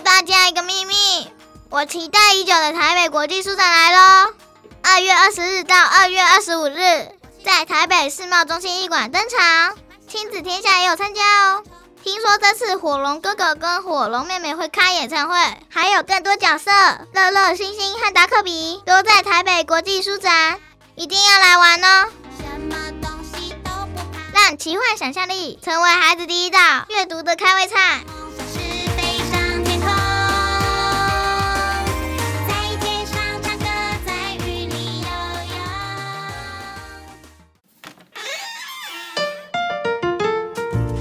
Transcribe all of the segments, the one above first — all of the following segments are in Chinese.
诉大家一个秘密，我期待已久的台北国际书展来喽！二月二十日到二月二十五日，在台北世贸中心艺馆登场，亲子天下也有参加哦。听说这次火龙哥哥跟火龙妹妹会开演唱会，还有更多角色，乐乐、星星和达克比都在台北国际书展，一定要来玩哦！什么东西都不怕，让奇幻想象力成为孩子第一道阅读的开胃菜。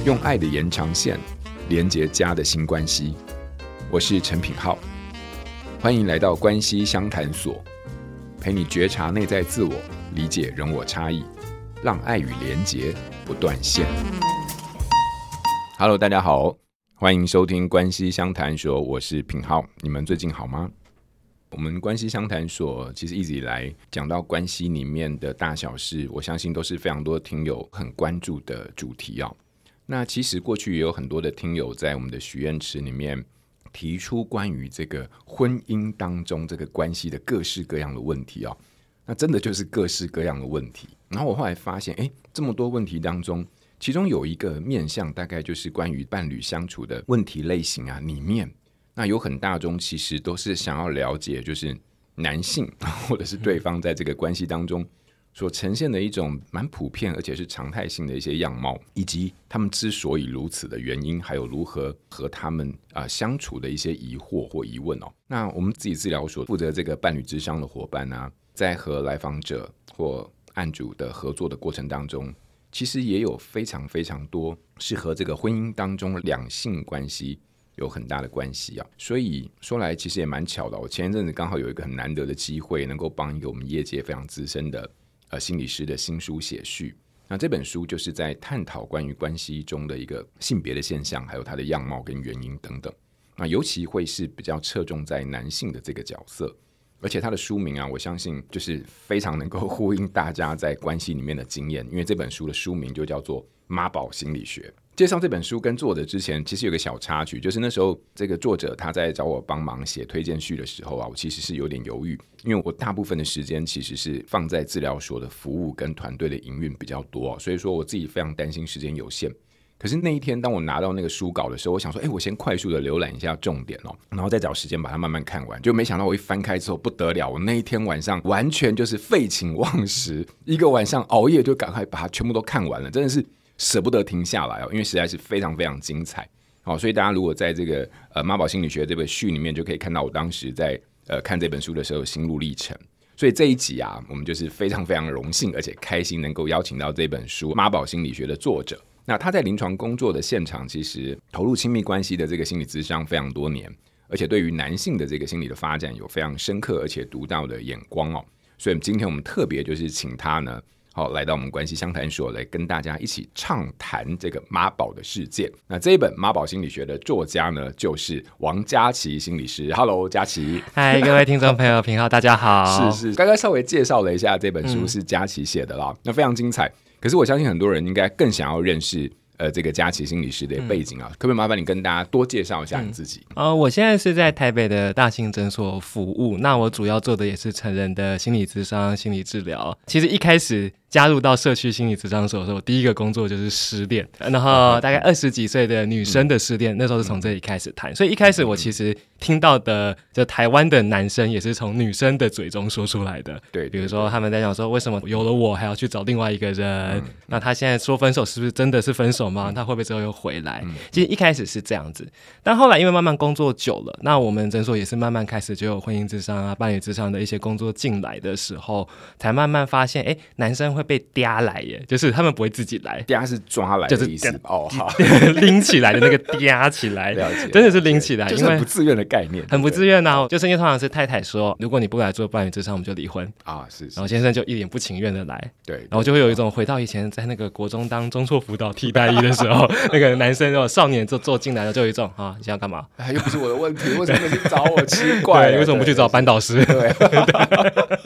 用爱的延长线连接家的新关系，我是陈品浩，欢迎来到关系相谈所，陪你觉察内在自我，理解人我差异，让爱与连结不断线。Hello，大家好，欢迎收听关系相谈所，我是品浩，你们最近好吗？我们关系相谈所其实一直以来讲到关系里面的大小事，我相信都是非常多听友很关注的主题哦。那其实过去也有很多的听友在我们的许愿池里面提出关于这个婚姻当中这个关系的各式各样的问题哦，那真的就是各式各样的问题。然后我后来发现，诶，这么多问题当中，其中有一个面向，大概就是关于伴侣相处的问题类型啊，里面那有很大中其实都是想要了解，就是男性 或者是对方在这个关系当中。所呈现的一种蛮普遍而且是常态性的一些样貌，以及他们之所以如此的原因，还有如何和他们啊、相处的一些疑惑或疑问哦。那我们自己治疗所负责这个伴侣之商的伙伴呢、在和来访者或案主的合作的过程当中，其实也有非常非常多是和这个婚姻当中两性关系有很大的关系啊。所以说来其实也蛮巧的，我前一阵子刚好有一个很难得的机会，能够帮一个我们业界非常资深的。呃，心理师的新书写序，那这本书就是在探讨关于关系中的一个性别的现象，还有它的样貌跟原因等等。那尤其会是比较侧重在男性的这个角色，而且它的书名啊，我相信就是非常能够呼应大家在关系里面的经验，因为这本书的书名就叫做《妈宝心理学》。介绍这本书跟作者之前，其实有个小插曲，就是那时候这个作者他在找我帮忙写推荐序的时候啊，我其实是有点犹豫，因为我大部分的时间其实是放在治疗所的服务跟团队的营运比较多，所以说我自己非常担心时间有限。可是那一天当我拿到那个书稿的时候，我想说，哎，我先快速的浏览一下重点哦，然后再找时间把它慢慢看完。就没想到我一翻开之后不得了，我那一天晚上完全就是废寝忘食，一个晚上熬夜就赶快把它全部都看完了，真的是。舍不得停下来哦，因为实在是非常非常精彩，好，所以大家如果在这个呃妈宝心理学这本序里面，就可以看到我当时在呃看这本书的时候心路历程。所以这一集啊，我们就是非常非常荣幸而且开心能够邀请到这本书《妈宝心理学》的作者。那他在临床工作的现场，其实投入亲密关系的这个心理咨商非常多年，而且对于男性的这个心理的发展有非常深刻而且独到的眼光哦。所以今天我们特别就是请他呢。好，来到我们关系相谈所，来跟大家一起畅谈这个妈宝的世界。那这一本《妈宝心理学》的作家呢，就是王佳琪心理师。Hello，佳琪。嗨，各位听众朋友，平浩，大家好。是是，刚刚稍微介绍了一下这本书是佳琪写的啦，嗯，那非常精彩。可是我相信很多人应该更想要认识。呃，这个佳琪心理师的背景啊，嗯、可不可以麻烦你跟大家多介绍一下你自己？呃，我现在是在台北的大型诊所服务，那我主要做的也是成人的心理咨商、心理治疗。其实一开始加入到社区心理咨商所的时候，我第一个工作就是失恋，然后大概二十几岁的女生的失恋，嗯、那时候是从这里开始谈。所以一开始我其实听到的，就台湾的男生也是从女生的嘴中说出来的。对，比如说他们在讲说，为什么有了我还要去找另外一个人？嗯、那他现在说分手是不是真的是分手吗？他会不会之后又回来？其实一开始是这样子，但后来因为慢慢工作久了，那我们诊所也是慢慢开始就有婚姻咨商啊、伴侣咨商的一些工作进来的时候，才慢慢发现，哎，男生会被嗲来耶，就是他们不会自己来，嗲是抓来的意思，就是哦，好，拎起来的那个嗲起来，真的是拎起来，因为很不自愿的概念，很不自愿呐，就是因为通常是太太说，如果你不来做伴侣咨商，我们就离婚。啊，是，然后先生就一脸不情愿的来，对，然后就会有一种回到以前在那个国中当中辍辅导替代役的时候。那个男生，哦少年就坐进来了，就有一种啊，你想要干嘛？哎，又不是我的问题，为什么你去找我？奇怪，你为什么不去找班导师？对，对，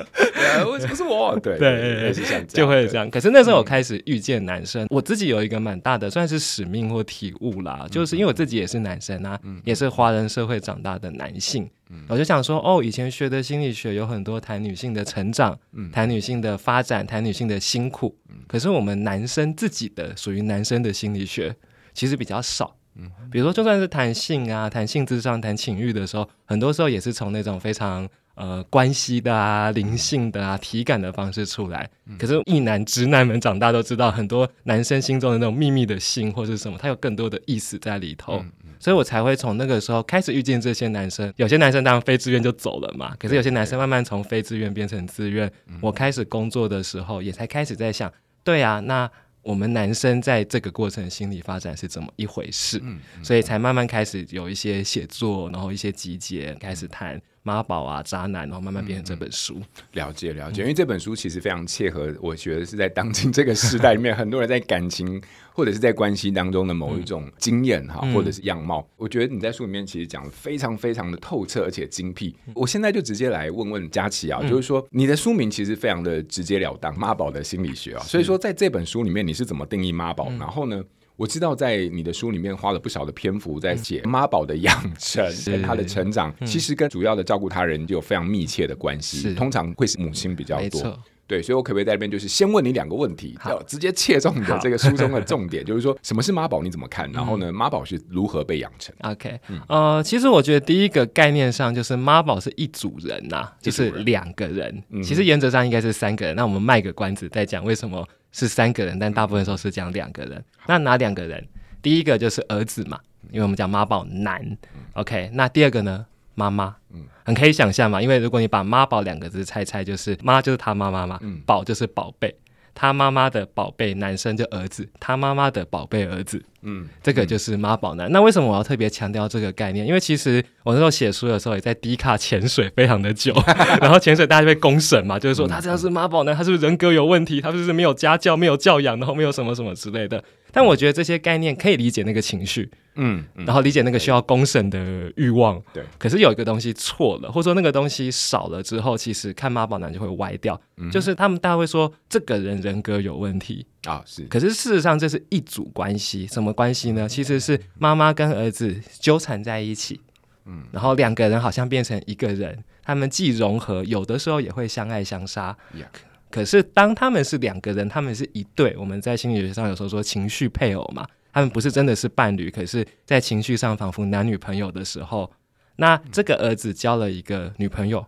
为什么是我？哦，对对，就会这样。可是那时候我开始遇见男生，我自己有一个蛮大的算是使命或体悟啦，就是因为我自己也是男生啊，也是华人社会长大的男性，我就想说，哦，以前学的心理学有很多谈女性的成长，谈女性的发展，谈女性的辛苦，可是我们男生自己的属于男生的心理学其实比较少。嗯，比如说，就算是谈性啊、谈性之上、谈情欲的时候，很多时候也是从那种非常呃关系的啊、灵性的啊、体感的方式出来。可是，异男直男们长大都知道，很多男生心中的那种秘密的心或是什么，他有更多的意思在里头。所以我才会从那个时候开始遇见这些男生。有些男生当然非自愿就走了嘛，可是有些男生慢慢从非自愿变成自愿。我开始工作的时候，也才开始在想，对啊，那。我们男生在这个过程心理发展是怎么一回事？嗯嗯、所以才慢慢开始有一些写作，然后一些集结，开始谈。妈宝啊，渣男，然后慢慢变成这本书。嗯、了解了解，因为这本书其实非常切合，我觉得是在当今这个时代里面，很多人在感情或者是在关系当中的某一种经验哈，嗯、或者是样貌。我觉得你在书里面其实讲的非常非常的透彻，而且精辟。我现在就直接来问问佳琪啊，嗯、就是说你的书名其实非常的直截了当，妈宝的心理学啊。所以说在这本书里面你是怎么定义妈宝？嗯、然后呢？我知道在你的书里面花了不少的篇幅在写妈宝的养成跟他的成长，其实跟主要的照顾他人就有非常密切的关系。通常会是母亲比较多，对，所以我可不可以在这边就是先问你两个问题，要直接切中你的这个书中的重点，就是说什么是妈宝，你怎么看？然后呢，妈宝是如何被养成？OK，呃，其实我觉得第一个概念上就是妈宝是一组人呐，就是两个人，其实原则上应该是三个人。那我们卖个关子再讲为什么。是三个人，但大部分时候是讲两个人。那哪两个人？第一个就是儿子嘛，因为我们讲妈宝男。OK，那第二个呢？妈妈。嗯很可以想象嘛，因为如果你把妈宝两个字拆拆，就是妈就是他妈妈嘛，宝就是宝贝。他妈妈的宝贝男生就儿子，他妈妈的宝贝儿子，嗯，这个就是妈宝男。那为什么我要特别强调这个概念？因为其实我那时候写书的时候也在低卡潜水非常的久，然后潜水大家就被公审嘛，就是说他这样是妈宝男，他是不是人格有问题？他是不是没有家教、没有教养，然后没有什么什么之类的？但我觉得这些概念可以理解那个情绪，嗯，嗯，然后理解那个需要公审的欲望，对。可是有一个东西错了，或者说那个东西少了之后，其实看妈宝男就会歪掉。嗯、就是他们大家会说这个人人格有问题啊，是。可是事实上这是一组关系，什么关系呢？其实是妈妈跟儿子纠缠在一起，嗯，然后两个人好像变成一个人，他们既融合，有的时候也会相爱相杀。Yeah. 可是，当他们是两个人，他们是一对。我们在心理学上有时候说情绪配偶嘛，他们不是真的是伴侣，可是，在情绪上仿佛男女朋友的时候，那这个儿子交了一个女朋友，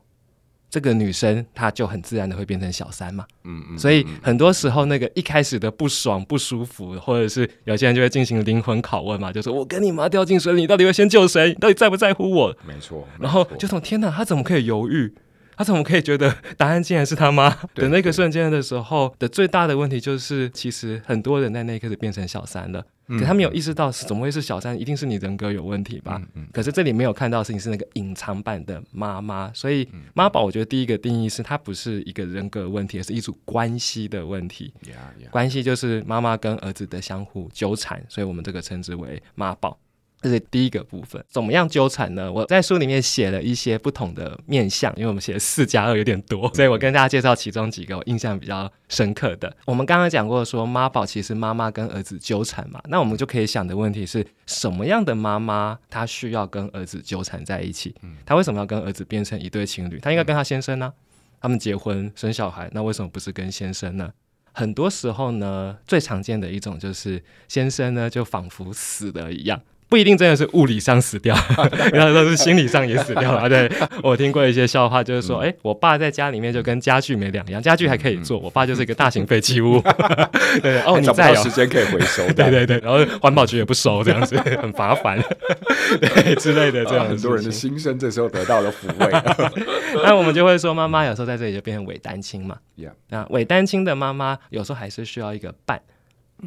这个女生她就很自然的会变成小三嘛。嗯嗯。所以很多时候，那个一开始的不爽、不舒服，或者是有些人就会进行灵魂拷问嘛，就说：“我跟你妈掉进水里，你到底会先救谁？你到底在不在乎我？”没错。然后就从天哪，他怎么可以犹豫？他怎么可以觉得答案竟然是他妈？的那个瞬间的时候的最大的问题就是，其实很多人在那一刻就变成小三了。可他没有意识到是怎么会是小三，一定是你人格有问题吧？可是这里没有看到的事情是那个隐藏版的妈妈。所以妈宝，我觉得第一个定义是它不是一个人格问题，而是一组关系的问题。关系就是妈妈跟儿子的相互纠缠，所以我们这个称之为妈宝。这是第一个部分，怎么样纠缠呢？我在书里面写了一些不同的面相，因为我们写四加二有点多，所以我跟大家介绍其中几个我印象比较深刻的。我们刚刚讲过说妈宝其实妈妈跟儿子纠缠嘛，那我们就可以想的问题是什么样的妈妈她需要跟儿子纠缠在一起？她为什么要跟儿子变成一对情侣？她应该跟她先生呢？他们结婚生小孩，那为什么不是跟先生呢？很多时候呢，最常见的一种就是先生呢就仿佛死了一样。不一定真的是物理上死掉，然后都是心理上也死掉了。对，我听过一些笑话，就是说，哎，我爸在家里面就跟家具没两样，家具还可以做，我爸就是一个大型废弃物。对，哦，你在有时间可以回收，对对对，然后环保局也不收，这样子很麻烦，对之类的这样。很多人的心声这时候得到了抚慰。那我们就会说，妈妈有时候在这里就变成伪单亲嘛。那伪单亲的妈妈有时候还是需要一个伴。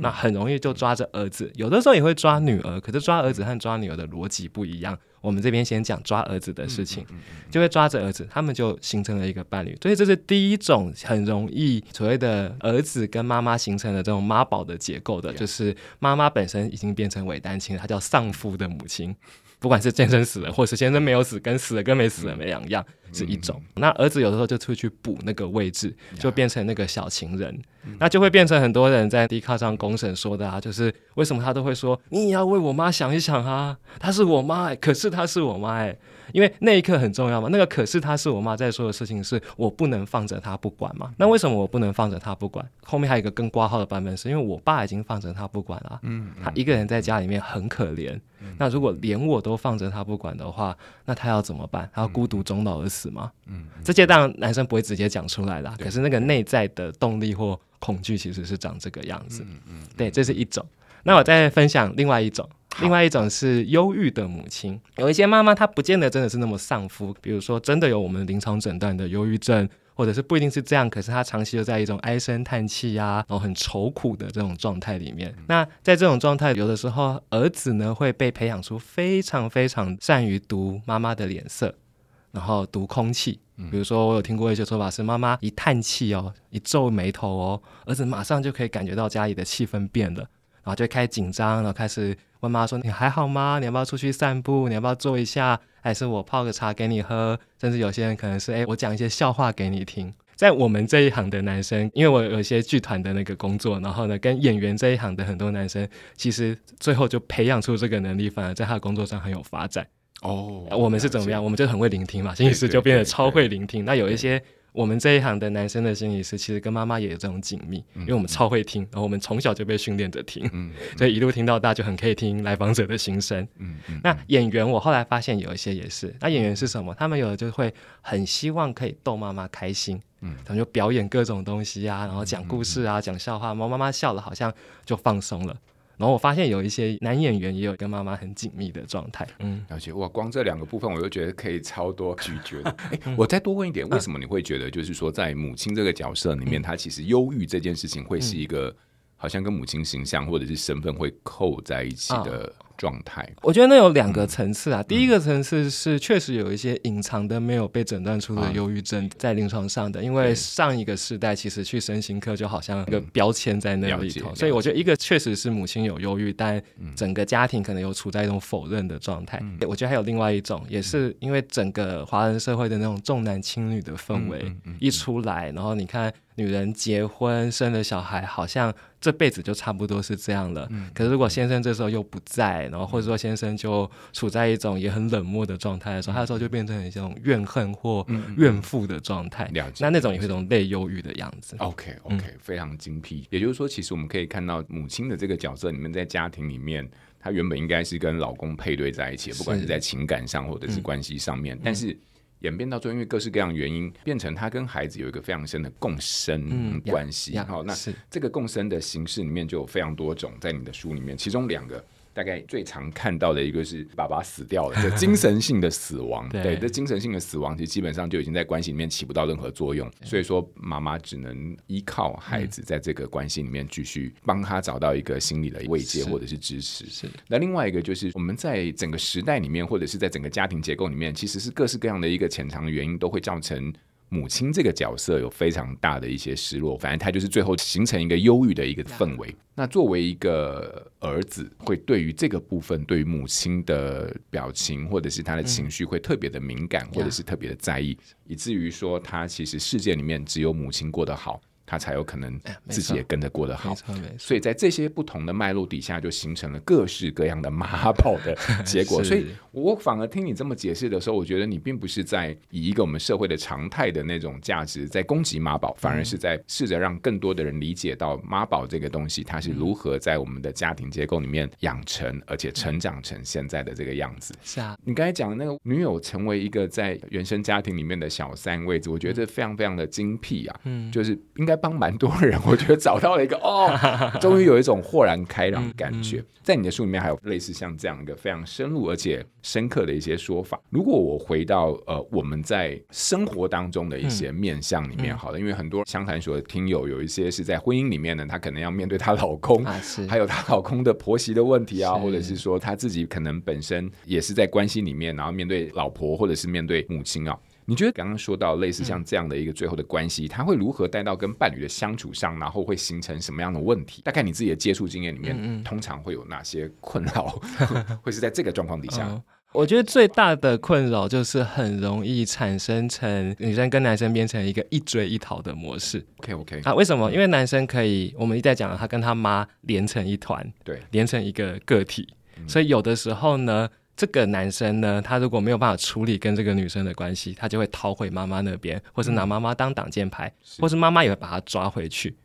那很容易就抓着儿子，有的时候也会抓女儿，可是抓儿子和抓女儿的逻辑不一样。我们这边先讲抓儿子的事情，就会抓着儿子，他们就形成了一个伴侣。所以这是第一种很容易所谓的儿子跟妈妈形成了这种妈宝的结构的，就是妈妈本身已经变成伪单亲，她叫丧夫的母亲。不管是先生死了，或是先生没有死，跟死了跟没死了没两样，嗯、是一种。嗯、那儿子有的时候就出去补那个位置，就变成那个小情人，嗯、那就会变成很多人在 D 卡上公审说的啊，就是为什么他都会说，你也要为我妈想一想啊，她是我妈、欸，可是她是我妈、欸，因为那一刻很重要嘛。那个可是她是我妈在说的事情是我不能放着她不管嘛。那为什么我不能放着她不管？后面还有一个更挂号的版本，是因为我爸已经放着她不管了，嗯，他一个人在家里面很可怜。那如果连我都放着她不管的话，那他要怎么办？他要孤独终老而死吗？嗯，这些当然男生不会直接讲出来啦。可是那个内在的动力或恐惧其实是长这个样子。嗯嗯，对，这是一种。那我再分享另外一种，另外一种是忧郁的母亲。有一些妈妈她不见得真的是那么丧夫，比如说真的有我们临床诊断的忧郁症。或者是不一定是这样，可是她长期就在一种唉声叹气呀，然后很愁苦的这种状态里面。那在这种状态，有的时候儿子呢会被培养出非常非常善于读妈妈的脸色，然后读空气。比如说，我有听过一些说法是，妈妈一叹气哦，一皱眉头哦，儿子马上就可以感觉到家里的气氛变了，然后就开始紧张，然后开始问妈妈说：“你还好吗？你要不要出去散步？你要不要坐一下？”还是我泡个茶给你喝，甚至有些人可能是哎，我讲一些笑话给你听。在我们这一行的男生，因为我有一些剧团的那个工作，然后呢，跟演员这一行的很多男生，其实最后就培养出这个能力，反而在他的工作上很有发展。哦，我们是怎么样？我们就很会聆听嘛，心理师就变得超会聆听。那有一些。我们这一行的男生的心理师，其实跟妈妈也有这种紧密，因为我们超会听，然后我们从小就被训练着听，所以一路听到大，就很可以听来访者的心声。那演员，我后来发现有一些也是，那演员是什么？他们有的就会很希望可以逗妈妈开心，嗯他们就表演各种东西啊，然后讲故事啊，讲笑话，妈妈妈笑了，好像就放松了。然后我发现有一些男演员也有跟妈妈很紧密的状态，嗯，而且哇，光这两个部分我就觉得可以超多咀嚼的。哎，我再多问一点，为什么你会觉得就是说在母亲这个角色里面，她其实忧郁这件事情会是一个好像跟母亲形象或者是身份会扣在一起的？状态，我觉得那有两个层次啊。嗯、第一个层次是确实有一些隐藏的、没有被诊断出的忧郁症在临床上的，因为上一个世代其实去身心科就好像一个标签在那里头，所以我觉得一个确实是母亲有忧郁，但整个家庭可能有处在一种否认的状态。嗯、我觉得还有另外一种，也是因为整个华人社会的那种重男轻女的氛围一出来，然后你看。女人结婚生了小孩，好像这辈子就差不多是这样了。嗯、可是如果先生这时候又不在，然后或者说先生就处在一种也很冷漠的状态的时候，嗯、他的时候就变成一种怨恨或怨妇的状态。了解，那那种也是一种类忧郁的样子。OK OK，嗯、非常精辟。也就是说，其实我们可以看到母亲的这个角色，你们在家庭里面，她原本应该是跟老公配对在一起，不管是在情感上或者是关系上面，嗯、但是。演变到最后，因为各式各样的原因，变成他跟孩子有一个非常深的共生关系。好，那这个共生的形式里面就有非常多种，在你的书里面，其中两个。大概最常看到的一个是爸爸死掉了，就精神性的死亡。对，这精神性的死亡其实基本上就已经在关系里面起不到任何作用，所以说妈妈只能依靠孩子在这个关系里面继续帮他找到一个心理的慰藉或者是支持。是。那另外一个就是我们在整个时代里面，或者是在整个家庭结构里面，其实是各式各样的一个潜藏的原因都会造成。母亲这个角色有非常大的一些失落，反正他就是最后形成一个忧郁的一个氛围。那作为一个儿子，会对于这个部分，对于母亲的表情或者是他的情绪，会特别的敏感，或者是特别的在意，以至于说他其实世界里面只有母亲过得好。他才有可能自己也跟着过得好，所以在这些不同的脉络底下，就形成了各式各样的妈宝的 结果。所以我反而听你这么解释的时候，我觉得你并不是在以一个我们社会的常态的那种价值在攻击妈宝，反而是在试着让更多的人理解到妈宝这个东西，它是如何在我们的家庭结构里面养成，而且成长成现在的这个样子。是啊，你刚才讲的那个女友成为一个在原生家庭里面的小三位置，我觉得这非常非常的精辟啊。嗯，就是应该。帮蛮多人，我觉得找到了一个哦，终于有一种豁然开朗的感觉。在你的书里面还有类似像这样一个非常深入而且深刻的一些说法。如果我回到呃我们在生活当中的一些面向里面，好了，因为很多相谈所的听友有一些是在婚姻里面呢，她可能要面对她老公，还有她老公的婆媳的问题啊，或者是说她自己可能本身也是在关系里面，然后面对老婆或者是面对母亲啊。你觉得刚刚说到类似像这样的一个最后的关系，它会如何带到跟伴侣的相处上，然后会形成什么样的问题？大概你自己的接触经验里面，通常会有哪些困扰？会是在这个状况底下？我觉得最大的困扰就是很容易产生成女生跟男生变成一个一追一逃的模式。OK OK 啊，为什么？因为男生可以，我们一直在讲他跟他妈连成一团，对，连成一个个体，嗯、所以有的时候呢，这个男生呢，他如果没有办法处理跟这个女生的关系，他就会逃回妈妈那边，或是拿妈妈当挡箭牌，嗯、或是妈妈也会把他抓回去。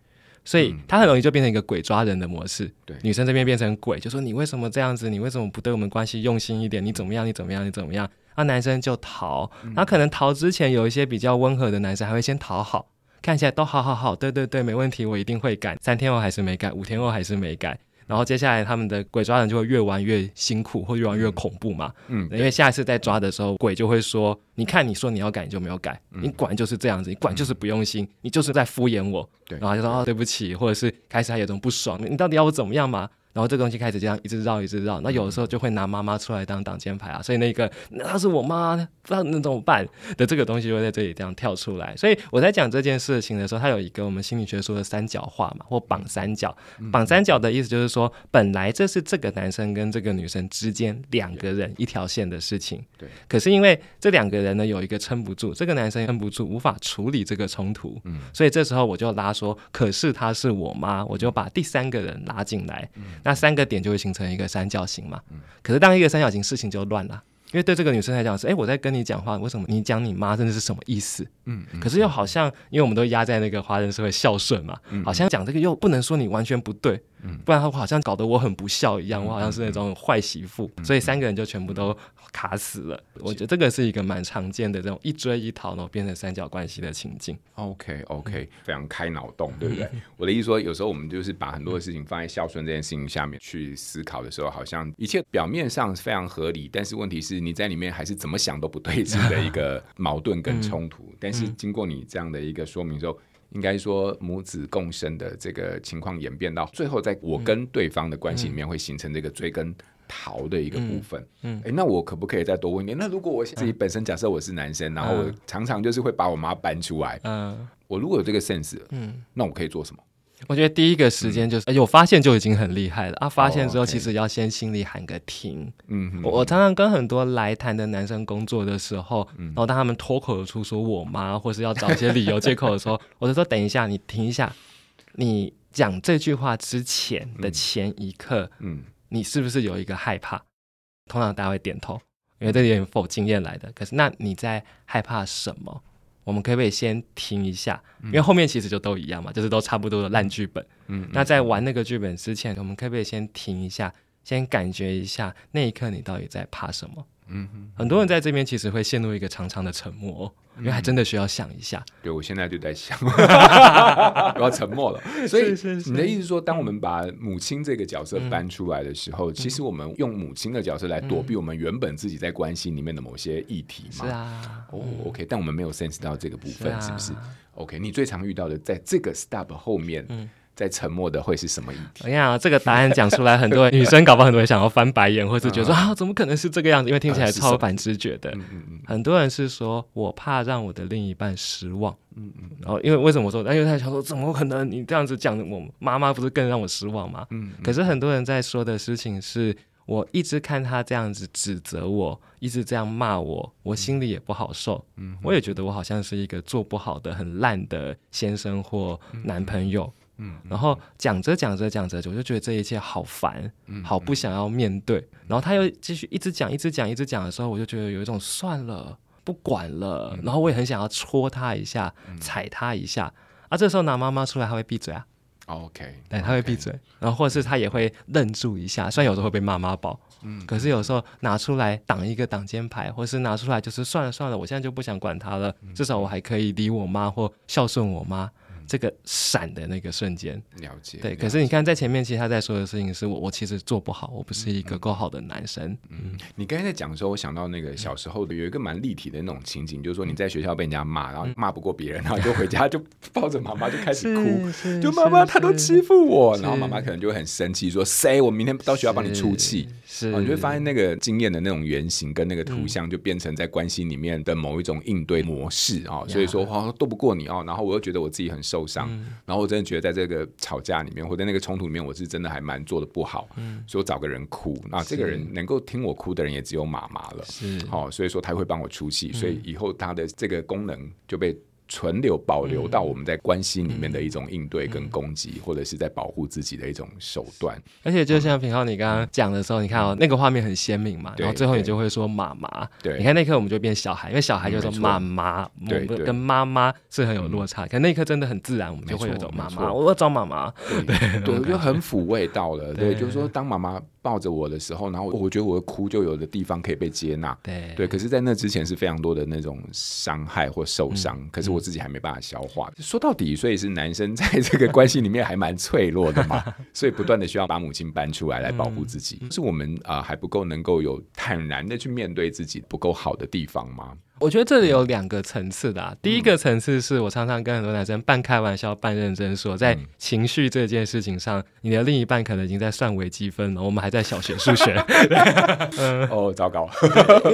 所以他很容易就变成一个鬼抓人的模式。对，女生这边变成鬼，就说你为什么这样子？你为什么不对我们关系用心一点？你怎么样？你怎么样？你怎么样？那男生就逃。那可能逃之前有一些比较温和的男生还会先讨好，看起来都好好好，对对对，没问题，我一定会改。三天后还是没改，五天后还是没改。然后接下来他们的鬼抓人就会越玩越辛苦，或越玩越恐怖嘛。嗯，因为下一次再抓的时候，鬼就会说：“你看，你说你要改，你就没有改，你管就是这样子，你管就是不用心，你就是在敷衍我。”对，然后就说：“哦，对不起。”或者是开始还有种不爽，你到底要我怎么样嘛？然后这个东西开始这样一直绕一直绕，那有的时候就会拿妈妈出来当挡箭牌啊，所以那个那是我妈，不知道那怎么办的这个东西就会在这里这样跳出来。所以我在讲这件事情的时候，它有一个我们心理学说的三角化嘛，或绑三角。绑三角的意思就是说，本来这是这个男生跟这个女生之间两个人一条线的事情，对。可是因为这两个人呢有一个撑不住，这个男生撑不住，无法处理这个冲突，嗯，所以这时候我就拉说，可是她是我妈，我就把第三个人拉进来，嗯。那三个点就会形成一个三角形嘛，可是当一个三角形，事情就乱了，因为对这个女生来讲是，哎，我在跟你讲话，为什么你讲你妈，真的是什么意思？嗯，可是又好像，因为我们都压在那个华人社会孝顺嘛，好像讲这个又不能说你完全不对。不然的话，好像搞得我很不孝一样，我好像是那种坏媳妇，所以三个人就全部都卡死了。我觉得这个是一个蛮常见的这种一追一逃，然后变成三角关系的情境。OK OK，非常开脑洞，对不对？我的意思说，有时候我们就是把很多的事情放在孝顺这件事情下面去思考的时候，好像一切表面上是非常合理，但是问题是你在里面还是怎么想都不对劲的一个 矛盾跟冲突。但是经过你这样的一个说明之后。应该说母子共生的这个情况演变到最后，在我跟对方的关系里面会形成这个追跟逃的一个部分。嗯，哎、那我可不可以再多问一点？那如果我自己本身假设我是男生，然后我常常就是会把我妈搬出来，嗯，我如果有这个 sense，嗯，那我可以做什么？我觉得第一个时间就是，有、嗯、发现就已经很厉害了啊！发现之后，其实要先心里喊个停。嗯、哦 okay，我常常跟很多来谈的男生工作的时候，嗯、然后当他们脱口而出说我妈，或是要找一些理由借口的时候，我就说等一下，你停一下，你讲这句话之前的前一刻，嗯，你是不是有一个害怕？通常大家会点头，因为这点否经验来的。可是那你在害怕什么？我们可不可以先停一下？因为后面其实就都一样嘛，就是都差不多的烂剧本。嗯，那在玩那个剧本之前，我们可不可以先停一下，先感觉一下那一刻你到底在怕什么？嗯哼，很多人在这边其实会陷入一个长长的沉默，因为还真的需要想一下。对，我现在就在想，我要沉默了。所以你的意思是说，当我们把母亲这个角色搬出来的时候，其实我们用母亲的角色来躲避我们原本自己在关系里面的某些议题嘛？是啊。哦，OK，但我们没有 sense 到这个部分，是不是？OK，你最常遇到的，在这个 stop 后面。在沉默的会是什么议题？哎呀，这个答案讲出来，很多 女生搞不好很多人想要翻白眼，或是觉得说啊，怎么可能是这个样子？因为听起来超反直觉的。很多人是说我怕让我的另一半失望。嗯嗯。然后因为为什么我说？因为他想说，怎么可能？你这样子讲，我妈妈不是更让我失望吗？嗯。可是很多人在说的事情是，我一直看他这样子指责我，一直这样骂我，我心里也不好受。嗯。我也觉得我好像是一个做不好的、很烂的先生或男朋友。嗯，然后讲着讲着讲着，我就觉得这一切好烦，好不想要面对。然后他又继续一直讲，一直讲，一直讲的时候，我就觉得有一种算了，不管了。然后我也很想要戳他一下，踩他一下。啊，这时候拿妈妈出来，他会闭嘴啊。OK，对，他会闭嘴。然后或者是他也会愣住一下，虽然有时候会被妈妈抱，嗯，可是有时候拿出来挡一个挡箭牌，或是拿出来就是算了算了，我现在就不想管他了。至少我还可以理我妈或孝顺我妈。这个闪的那个瞬间，了解。对，可是你看在前面，其实他在说的事情是我，我其实做不好，我不是一个够好的男生。嗯，嗯，你刚才在讲的时候，我想到那个小时候的有一个蛮立体的那种情景，就是说你在学校被人家骂，然后骂不过别人，然后就回家就 抱着妈妈就开始哭，就妈妈她都欺负我，然后妈妈可能就会很生气，说谁我明天到学校帮你出气。是，你会发现那个经验的那种原型跟那个图像，就变成在关系里面的某一种应对模式啊。所以说，哦，斗不过你哦，然后我又觉得我自己很。受伤。然后我真的觉得在这个吵架里面，或者那个冲突里面，我是真的还蛮做的不好。嗯，所以我找个人哭，那这个人能够听我哭的人也只有妈妈了。是，好，所以说他会帮我出气，所以以后他的这个功能就被。存留保留到我们在关系里面的一种应对跟攻击，或者是在保护自己的一种手段。而且就像平浩你刚刚讲的时候，你看哦，那个画面很鲜明嘛，然后最后你就会说妈妈。对，你看那刻我们就变小孩，因为小孩就说妈妈，对，跟妈妈是很有落差。可那一刻真的很自然，我们就会有种妈妈，我要找妈妈。对，对，就很抚慰到了。对，就是说当妈妈抱着我的时候，然后我觉得我的哭就有的地方可以被接纳。对，对。可是，在那之前是非常多的那种伤害或受伤，可是我自己还没办法消化。说到底，所以是男生在这个关系里面还蛮脆弱的嘛，所以不断的需要把母亲搬出来来保护自己。是我们啊还不够能够有坦然的去面对自己不够好的地方吗？我觉得这里有两个层次的啊。第一个层次是我常常跟很多男生半开玩笑半认真说，在情绪这件事情上，你的另一半可能已经在算微积分了，我们还在小学数学。嗯，哦，糟糕，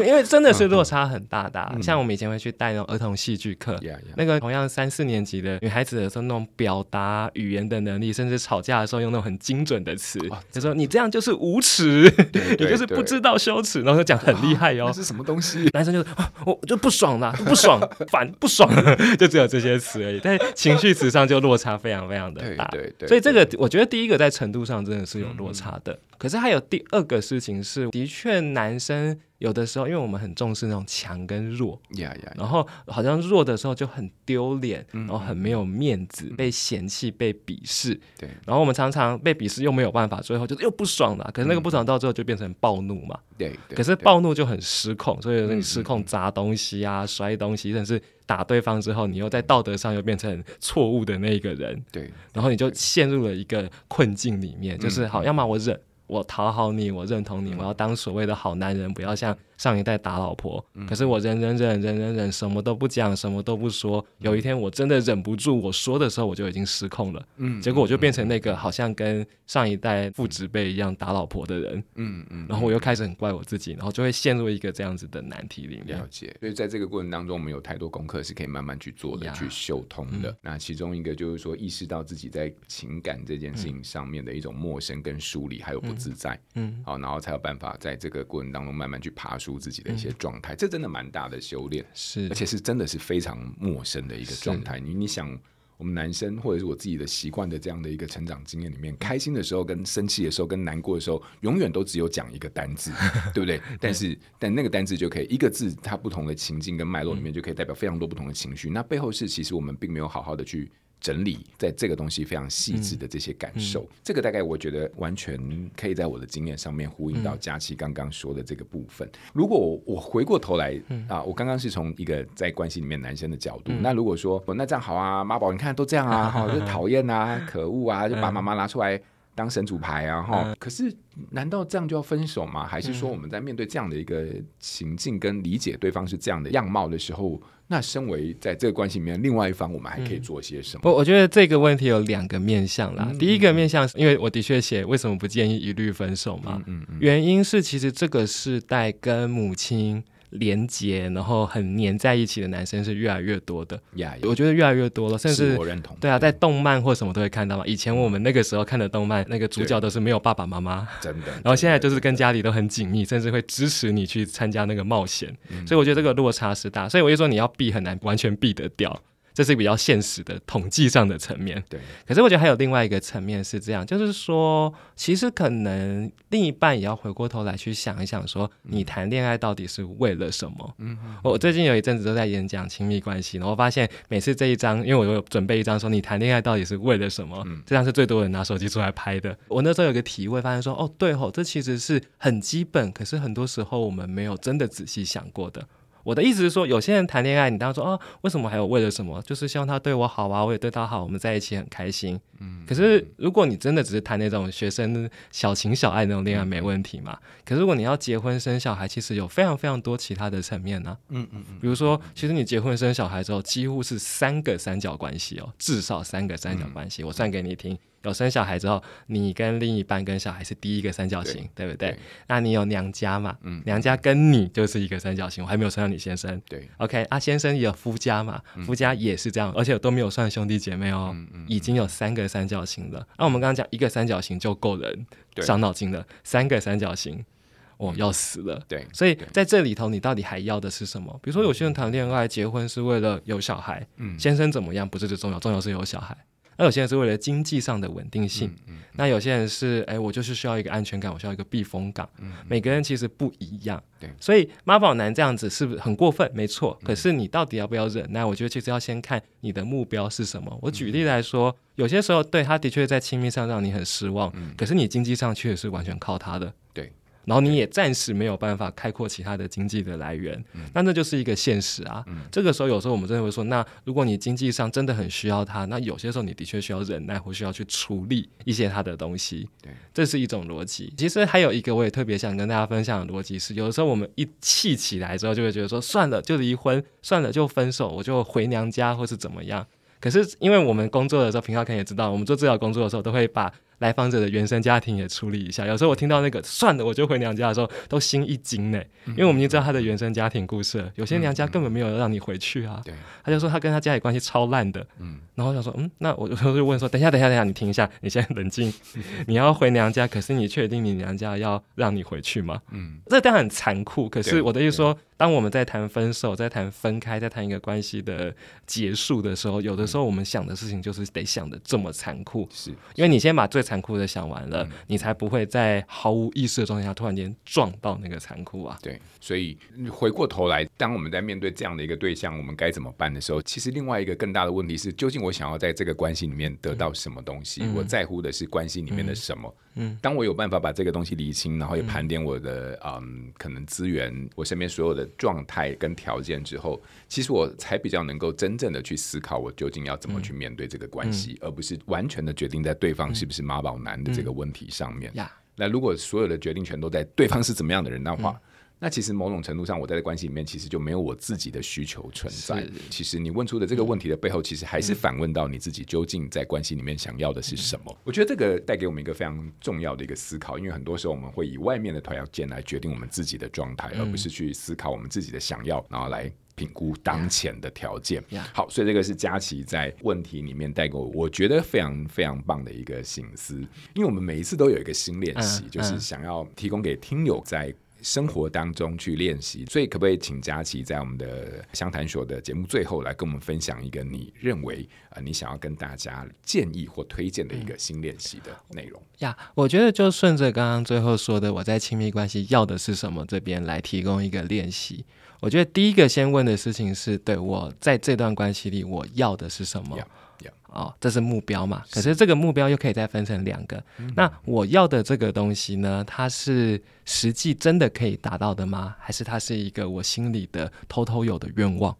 因为真的是落差很大的。像我们以前会去带那种儿童戏剧课，那个同样三四年级的女孩子的时候，那种表达语言的能力，甚至吵架的时候用那种很精准的词，就说你这样就是无耻，你就是不知道羞耻，然后就讲很厉害哟。那是什么东西？男生就是我就。不爽啦，不爽，烦，不爽，就只有这些词而已。但是情绪词上就落差非常非常的大，对对对。所以这个我觉得第一个在程度上真的是有落差的。可是还有第二个事情是，的确男生。有的时候，因为我们很重视那种强跟弱，yeah, yeah, yeah. 然后好像弱的时候就很丢脸，嗯、然后很没有面子，嗯、被嫌弃、被鄙视。对，然后我们常常被鄙视又没有办法，最后就是又不爽了。可是那个不爽到最后就变成暴怒嘛。对、嗯，可是暴怒就很失控，所以你失控砸东西啊、嗯、摔东西，甚至打对方之后，你又在道德上又变成错误的那一个人。对，然后你就陷入了一个困境里面，就是好，要么我忍。我讨好你，我认同你，我要当所谓的好男人，不要像上一代打老婆。嗯、可是我忍忍忍忍忍忍，什么都不讲，什么都不说。有一天我真的忍不住，我说的时候我就已经失控了。嗯，结果我就变成那个好像跟上一代父执辈一样打老婆的人。嗯嗯，然后我又开始很怪我自己，然后就会陷入一个这样子的难题里面。了解。所以在这个过程当中，我们有太多功课是可以慢慢去做的，去修通的。嗯、那其中一个就是说，意识到自己在情感这件事情上面的一种陌生跟疏离，还有不自在。嗯。好，然后才有办法在这个过程当中慢慢去爬出自己的一些状态，嗯、这真的蛮大的修炼，是，而且是真的是非常陌生的一个状态。你你想，我们男生或者是我自己的习惯的这样的一个成长经验里面，开心的时候、跟生气的时候、跟难过的时候，永远都只有讲一个单字，对不对？但是，但那个单字就可以一个字，它不同的情境跟脉络里面就可以代表非常多不同的情绪。嗯、那背后是其实我们并没有好好的去。整理在这个东西非常细致的这些感受，嗯。嗯、这个大概我觉得完全可以在我的经验上面呼应到佳琪刚刚说的这个部分。嗯、如果我回过头来、嗯、啊，我刚刚是从一个在关系里面男生的角度，嗯、那如果说那这样好啊，妈宝，你看都这样啊，好、哦，就讨厌啊，可恶啊，就把妈妈拿出来当神主牌啊，哈、嗯。可是难道这样就要分手吗？还是说我们在面对这样的一个情境跟理解对方是这样的样貌的时候？那身为在这个关系里面另外一方，我们还可以做些什么？不、嗯，我觉得这个问题有两个面向啦。嗯、第一个面向是因为我的确写为什么不建议一律分手嘛？嗯嗯嗯、原因是其实这个世代跟母亲。连接，然后很黏在一起的男生是越来越多的。Yeah, yeah. 我觉得越来越多了，甚至我认同。对啊，在动漫或什么都会看到嘛。以前我们那个时候看的动漫，那个主角都是没有爸爸妈妈，真的。然后现在就是跟家里都很紧密，甚至会支持你去参加那个冒险。嗯、所以我觉得这个落差是大，所以我就说你要避很难完全避得掉。这是比较现实的统计上的层面，对。可是我觉得还有另外一个层面是这样，就是说，其实可能另一半也要回过头来去想一想，说你谈恋爱到底是为了什么？嗯。我最近有一阵子都在演讲亲密关系，然后发现每次这一张，因为我有准备一张说你谈恋爱到底是为了什么，嗯这张是最多人拿手机出来拍的。我那时候有个体会，发现说，哦，对吼，这其实是很基本，可是很多时候我们没有真的仔细想过的。我的意思是说，有些人谈恋爱，你当时说啊，为什么还有为了什么？就是希望他对我好啊，我也对他好，我们在一起很开心。嗯。可是如果你真的只是谈那种学生小情小爱那种恋爱，没问题嘛。嗯、可是如果你要结婚生小孩，其实有非常非常多其他的层面呢、啊。嗯嗯嗯。比如说，其实你结婚生小孩之后，几乎是三个三角关系哦，至少三个三角关系。嗯、我算给你听。有生小孩之后，你跟另一半跟小孩是第一个三角形，对，对不对，对？那你有娘家嘛？嗯，娘家跟你就是一个三角形，我还没有算到你先生。对，OK，啊，先生也有夫家嘛？夫家也是这样，而且都没有算兄弟姐妹哦，嗯嗯、已经有三个三角形的。那、啊、我们刚刚讲一个三角形就够人伤脑筋了，三个三角形，哦，要死了。对，所以在这里头，你到底还要的是什么？比如说，有些人谈恋爱、结婚是为了有小孩，嗯，先生怎么样不是最重要，重要是有小孩。那有些人是为了经济上的稳定性，嗯嗯嗯、那有些人是哎，我就是需要一个安全感，我需要一个避风港。每个人其实不一样，对，所以妈宝男这样子是不是很过分？没错，可是你到底要不要忍耐？我觉得其实要先看你的目标是什么。我举例来说，有些时候对他的确在亲密上让你很失望，嗯、可是你经济上确实是完全靠他的，对。然后你也暂时没有办法开阔其他的经济的来源，那那就是一个现实啊。这个时候有时候我们真的会说，那如果你经济上真的很需要它，那有些时候你的确需要忍耐或需要去处理一些它的东西。对，这是一种逻辑。其实还有一个我也特别想跟大家分享的逻辑是，有的时候我们一气起来之后就会觉得说，算了就离婚，算了就分手，我就回娘家或是怎么样。可是因为我们工作的时候，平浩可能也知道，我们做治疗工作的时候都会把。来访者的原生家庭也处理一下。有时候我听到那个算了，我就回娘家的时候，都心一惊呢，因为我们已经知道他的原生家庭故事了。有些娘家根本没有让你回去啊。对，他就说他跟他家里关系超烂的。嗯，然后我想说，嗯，那我我就问说，等一下，等一下，等一下，你停一下，你先冷静。你要回娘家，可是你确定你娘家要让你回去吗？嗯，这当然很残酷。可是我的意思说。当我们在谈分手、在谈分开、在谈一个关系的结束的时候，有的时候我们想的事情就是得想的这么残酷，是因为你先把最残酷的想完了，你才不会在毫无意识的状态下突然间撞到那个残酷啊。对，所以回过头来，当我们在面对这样的一个对象，我们该怎么办的时候，其实另外一个更大的问题是，究竟我想要在这个关系里面得到什么东西？我在乎的是关系里面的什么？嗯，当我有办法把这个东西理清，然后也盘点我的嗯。可能资源，我身边所有的。状态跟条件之后，其实我才比较能够真正的去思考，我究竟要怎么去面对这个关系，嗯。嗯、而不是完全的决定在对方是不是妈宝男的这个问题上面。嗯。嗯、那如果所有的决定权都在对方是怎么样的人的话，嗯、那其实某种程度上，我在这关系里面其实就没有我自己的需求存在。其实你问出的这个问题的背后，其实还是反问到你自己究竟在关系里面想要的是什么。嗯、我觉得这个带给我们一个非常重要的一个思考，因为很多时候我们会以外面的条件来决定我们自己的状态，嗯、而不是去思考我们自己的想要，然后来评估当前的条件。Yeah. Yeah. 好，所以这个是佳琪在问题里面带给我，我觉得非常非常棒的一个心思。因为我们每一次都有一个新练习，嗯、就是想要提供给听友在。生活当中去练习，所以可不可以请佳琪在我们的相谈所的节目最后来跟我们分享一个你认为呃你想要跟大家建议或推荐的一个新练习的内容？呀，yeah, 我觉得就顺着刚刚最后说的，我在亲密关系要的是什么这边来提供一个练习。我觉得第一个先问的事情是对我在这段关系里我要的是什么？哦，这是目标嘛？可是这个目标又可以再分成两个。嗯、那我要的这个东西呢，它是实际真的可以达到的吗？还是它是一个我心里的偷偷有的愿望？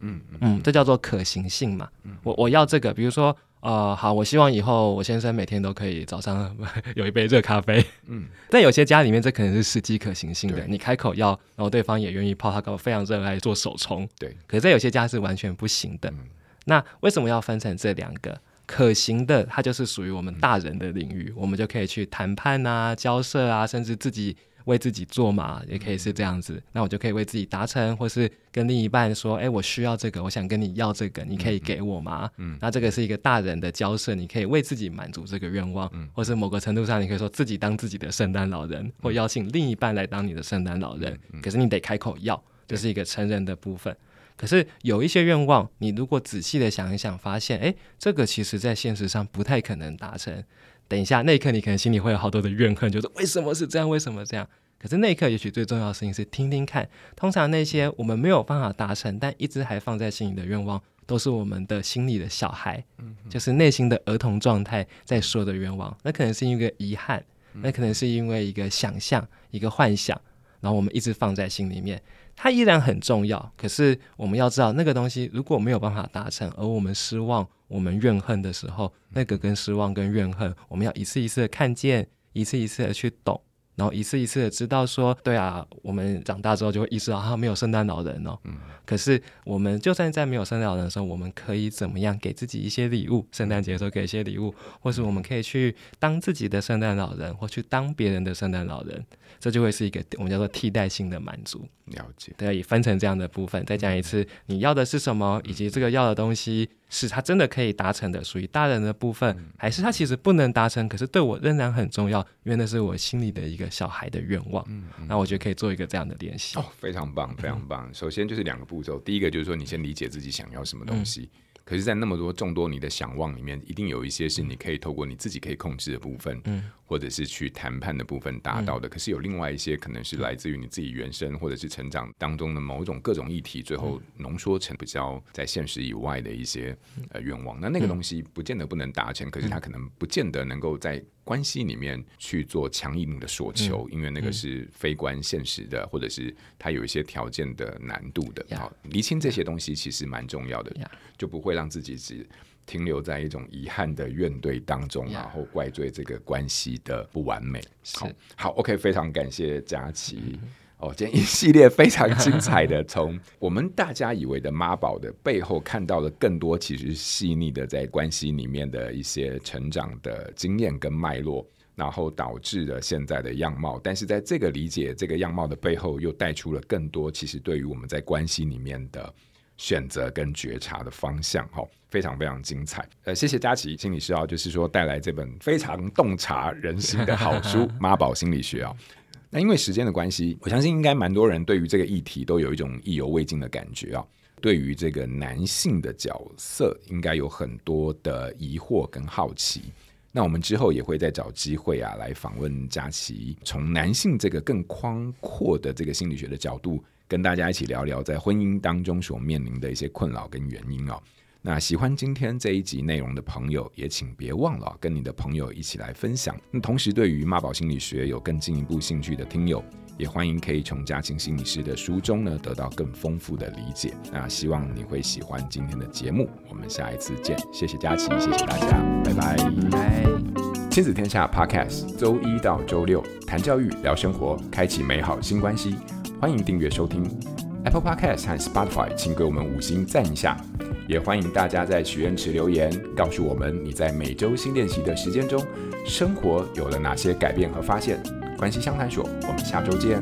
嗯嗯，嗯，这叫做可行性嘛。嗯、我我要这个，比如说，呃，好，我希望以后我先生每天都可以早上 有一杯热咖啡。嗯，但有些家里面这可能是实际可行性的，你开口要，然后对方也愿意泡他，我非常热爱做手冲。对，可是在有些家是完全不行的。嗯那为什么要分成这两个？可行的，它就是属于我们大人的领域，我们就可以去谈判啊、交涉啊，甚至自己为自己做嘛，也可以是这样子。那我就可以为自己达成，或是跟另一半说：“哎，我需要这个，我想跟你要这个，你可以给我吗？”嗯，那这个是一个大人的交涉，你可以为自己满足这个愿望，或是某个程度上，你可以说自己当自己的圣诞老人，或邀请另一半来当你的圣诞老人。可是你得开口要，这是一个成人的部分。可是有一些愿望，你如果仔细的想一想，发现，诶，这个其实在现实上不太可能达成。等一下，那一刻你可能心里会有好多的怨恨，就是为什么是这样？为什么这样？可是那一刻，也许最重要的事情是听听看。通常那些我们没有办法达成，但一直还放在心里的愿望，都是我们的心里的小孩，就是内心的儿童状态在说的愿望。那可能是因为一个遗憾，那可能是因为一个想象、一个幻想，然后我们一直放在心里面。它依然很重要，可是我们要知道，那个东西如果没有办法达成，而我们失望、我们怨恨的时候，那个跟失望跟怨恨，我们要一次一次的看见，一次一次的去懂，然后一次一次的知道说，对啊，我们长大之后就会意识到，他没有圣诞老人哦。嗯。可是我们就算在没有圣诞老人的时候，我们可以怎么样给自己一些礼物？圣诞节的时候给一些礼物，或是我们可以去当自己的圣诞老人，或去当别人的圣诞老人，这就会是一个我们叫做替代性的满足。了解。对，也分成这样的部分。再讲一次，你要的是什么，以及这个要的东西。是他真的可以达成的，属于大人的部分，还是他其实不能达成，可是对我仍然很重要，因为那是我心里的一个小孩的愿望。嗯，那我觉得可以做一个这样的练习。哦，非常棒，非常棒。首先就是两个步骤，第一个就是说你先理解自己想要什么东西。嗯可是，在那么多众多你的想望里面，一定有一些是你可以透过你自己可以控制的部分，嗯，或者是去谈判的部分达到的。可是有另外一些可能是来自于你自己原生或者是成长当中的某种各种议题，最后浓缩成比较在现实以外的一些呃愿望。那那个东西不见得不能达成，可是它可能不见得能够在。关系里面去做强硬的索求，嗯、因为那个是非关现实的，嗯、或者是它有一些条件的难度的。好，厘清这些东西其实蛮重要的就不会让自己只停留在一种遗憾的怨怼当中，Yeah. 然后怪罪这个关系的不完美。好，好，OK，非常感谢佳琪。嗯哦，今天一系列非常精彩的，从我们大家以为的妈宝的背后，看到了更多其实细腻的在关系里面的一些成长的经验跟脉络，然后导致了现在的样貌。但是在这个理解这个样貌的背后，又带出了更多其实对于我们在关系里面的选择跟觉察的方向。哈，非常非常精彩。呃，谢谢佳琪心理师啊，就是说带来这本非常洞察人心的好书《妈宝心理学》啊。那因为时间的关系，我相信应该蛮多人对于这个议题都有一种意犹未尽的感觉啊。对于这个男性的角色，应该有很多的疑惑跟好奇。那我们之后也会再找机会啊，来访问佳琪，从男性这个更宽阔的这个心理学的角度，跟大家一起聊聊在婚姻当中所面临的一些困扰跟原因哦。那喜欢今天这一集内容的朋友，也请别忘了跟你的朋友一起来分享。那同时，对于妈宝心理学有更进一步兴趣的听友，也欢迎可以从佳琪心理师的书中呢得到更丰富的理解。那希望你会喜欢今天的节目，我们下一次见。谢谢佳琪，谢谢大家，拜拜。拜。亲子天下 Podcast，周一到周六谈教育、聊生活，开启美好新关系。欢迎订阅收听 Apple Podcast 和 Spotify，请给我们五星赞一下。也欢迎大家在许愿池留言，告诉我们你在每周新练习的时间中，生活有了哪些改变和发现。关系相谈所，我们下周见。